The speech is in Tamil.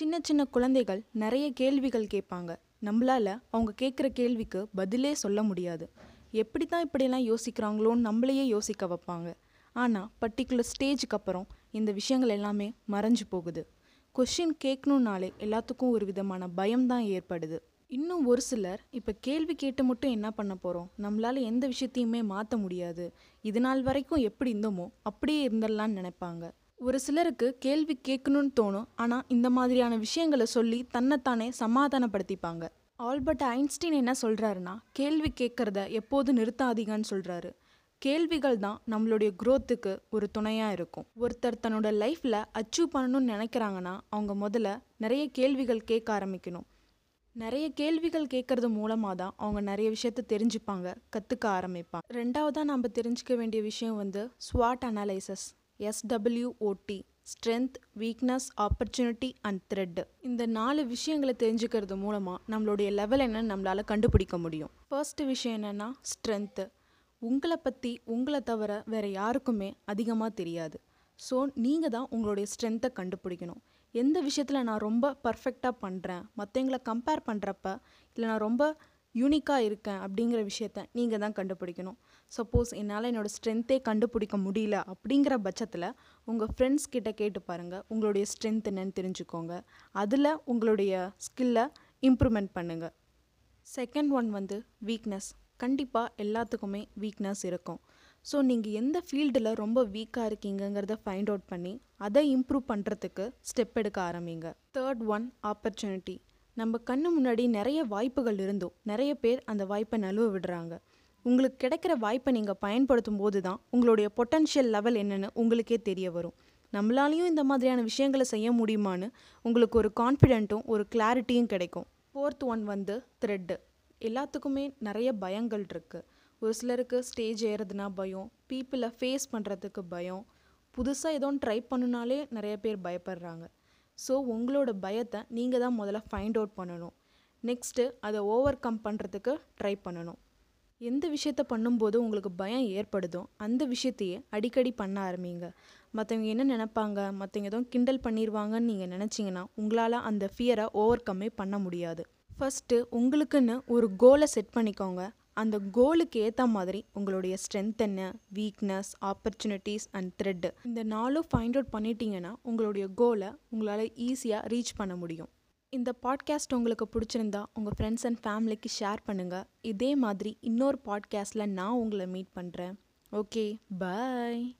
சின்ன சின்ன குழந்தைகள் நிறைய கேள்விகள் கேட்பாங்க. நம்மளால அவங்க கேட்குற கேள்விக்கு பதிலே சொல்ல முடியாது. எப்படி தான் இப்படியெல்லாம் யோசிக்கிறாங்களோன்னு நம்மளையே யோசிக்க வைப்பாங்க. ஆனால் பர்டிகுலர் ஸ்டேஜுக்கு அப்புறம் இந்த விஷயங்கள் எல்லாமே மறைஞ்சு போகுது. கொஷின் கேட்கணுன்னாலே எல்லாத்துக்கும் ஒரு விதமான பயம்தான் ஏற்படுது. இன்னும் ஒரு சிலர் இப்போ கேள்வி கேட்டு மட்டும் என்ன பண்ண போகிறோம் நம்மளால் எந்த விஷயத்தையுமே மாற்ற முடியாது. இது நாள் வரைக்கும் எப்படி இருந்தோமோ அப்படியே இருந்துடலான்னு நினைப்பாங்க. ஒரு சிலருக்கு கேள்வி கேட்கணும்னு தோணும் ஆனால் இந்த மாதிரியான விஷயங்களை சொல்லி தன்னைத்தானே சமாதானப்படுத்திப்பாங்க. ஆல்பர்ட் ஐன்ஸ்டீன் என்ன சொல்கிறாருன்னா கேள்வி கேட்குறத எப்போது நிறுத்தாதீங்கன்னு சொல்கிறாரு கேள்விகள் தான் நம்மளுடைய குரோத்துக்கு ஒரு துணையாக இருக்கும். ஒருத்தர் தன்னோட லைஃப்பில் அச்சீவ் பண்ணணும்னு நினைக்கிறாங்கன்னா அவங்க முதல்ல நிறைய கேள்விகள் கேட்க ஆரம்பிக்கணும். நிறைய கேள்விகள் கேட்கறது மூலமாக தான் அவங்க நிறைய விஷயத்த தெரிஞ்சுப்பாங்க கற்றுக்க ஆரம்பிப்பாங்க. ரெண்டாவதாக நம்ம தெரிஞ்சுக்க வேண்டிய விஷயம் வந்து ஸ்வாட் analysis SWOT strength weakness opportunity and threat இந்த நாலு விஷயங்களை தெரிஞ்சுக்கிறது மூலமாக நம்மளுடைய லெவல் என்னன்னு நம்மளால் கண்டுபிடிக்க முடியும். ஃபர்ஸ்ட் விஷயம் என்னென்னா ஸ்ட்ரென்த்து உங்களை பற்றி உங்களை தவிர வேறு யாருக்குமே அதிகமாக தெரியாது. ஸோ நீங்கள் தான் உங்களுடைய ஸ்ட்ரென்த்தை கண்டுபிடிக்கணும். எந்த விஷயத்தில் நான் ரொம்ப பர்ஃபெக்டாக பண்ணுறேன் மற்றவங்களை கம்பேர் பண்ணுறப்ப இல்லை நான் ரொம்ப யூனிக்காக இருக்கேன் அப்படிங்கிற விஷயத்த நீங்கள் தான் கண்டுபிடிக்கணும். சப்போஸ் என்னால் என்னோடய ஸ்ட்ரென்த்தே கண்டுபிடிக்க முடியல அப்படிங்கிற பட்சத்தில் உங்கள் ஃப்ரெண்ட்ஸ் கிட்ட கேட்டு பாருங்கள் உங்களுடைய ஸ்ட்ரென்த் என்னன்னு தெரிஞ்சுக்கோங்க. அதில் உங்களுடைய ஸ்கில்லை இம்ப்ரூவ்மெண்ட் பண்ணுங்கள் செகண்ட் ஒன் வந்து வீக்னஸ் கண்டிப்பாக எல்லாத்துக்குமே வீக்னஸ் இருக்கும். ஸோ நீங்கள் எந்த ஃபீல்டில் ரொம்ப வீக்காக இருக்கீங்கங்கிறத ஃபைண்ட் அவுட் பண்ணி அதை இம்ப்ரூவ் பண்ணுறதுக்கு ஸ்டெப் எடுக்க ஆரம்பிங்க. தேர்ட் ஒன் ஆப்பர்ச்சுனிட்டி நம்ம கண்ணு முன்னாடி நிறைய வாய்ப்புகள் இருந்தும் நிறைய பேர் அந்த வாய்ப்பை நழுவ விடுறாங்க. உங்களுக்கு கிடைக்கிற வாய்ப்பை நீங்கள் பயன்படுத்தும் போது தான் உங்களுடைய பொட்டன்ஷியல் லெவல் என்னன்னு உங்களுக்கே தெரிய வரும். நம்மளாலையும் இந்த மாதிரியான விஷயங்களை செய்ய முடியுமான்னு உங்களுக்கு ஒரு கான்ஃபிடென்ட்டும் ஒரு கிளாரிட்டியும் கிடைக்கும். ஃபோர்த் ஒன் வந்து த்ரெட்டு எல்லாத்துக்குமே நிறைய பயங்கள் இருக்குது ஒரு சிலருக்கு ஸ்டேஜ் ஏறதுனா பயம் பீப்புளை ஃபேஸ் பண்ணுறதுக்கு பயம். புதுசாக ஏதோ ட்ரை பண்ணுனாலே நிறைய பேர் பயப்படுறாங்க. ஸோ உங்களோட பயத்தை நீங்கள் தான் முதல்ல ஃபைண்ட் அவுட் பண்ணணும். நெக்ஸ்ட்டு அதை ஓவர் கம் பண்ணுறதுக்கு ட்ரை பண்ணணும். எந்த விஷயத்த பண்ணும்போது உங்களுக்கு பயம் ஏற்படுதோ அந்த விஷயத்தையே அடிக்கடி பண்ண ஆரம்பிங்க. மற்றவங்க என்ன நினைப்பாங்க மற்றவங்க எதுவும் கிண்டல் பண்ணிடுவாங்கன்னு நீங்கள் நினச்சிங்கன்னா உங்களால் அந்த ஃபியரை ஓவர் கம்மே பண்ண முடியாது. ஃபஸ்ட்டு உங்களுக்குன்னு ஒரு கோலை செட் பண்ணிக்கோங்க. அந்த கோலுக்கு ஏற்ற மாதிரி உங்களுடைய ஸ்ட்ரென்த் என்ன வீக்னஸ் ஆப்பர்ச்சுனிட்டிஸ் அண்ட் த்ரெட்டு இந்த நாலும் ஃபைண்ட் அவுட் பண்ணிட்டீங்கன்னா உங்களுடைய கோலை உங்களால் ஈஸியாக ரீச் பண்ண முடியும். இந்த பாட்காஸ்ட் உங்களுக்கு பிடிச்சிருந்தா உங்கள் ஃப்ரெண்ட்ஸ் அண்ட் ஃபேமிலிக்கு ஷேர் பண்ணுங்கள் இதே மாதிரி இன்னொரு பாட்காஸ்ட்டில் நான் உங்களை மீட் பண்ணுறேன் ஓகே பாய்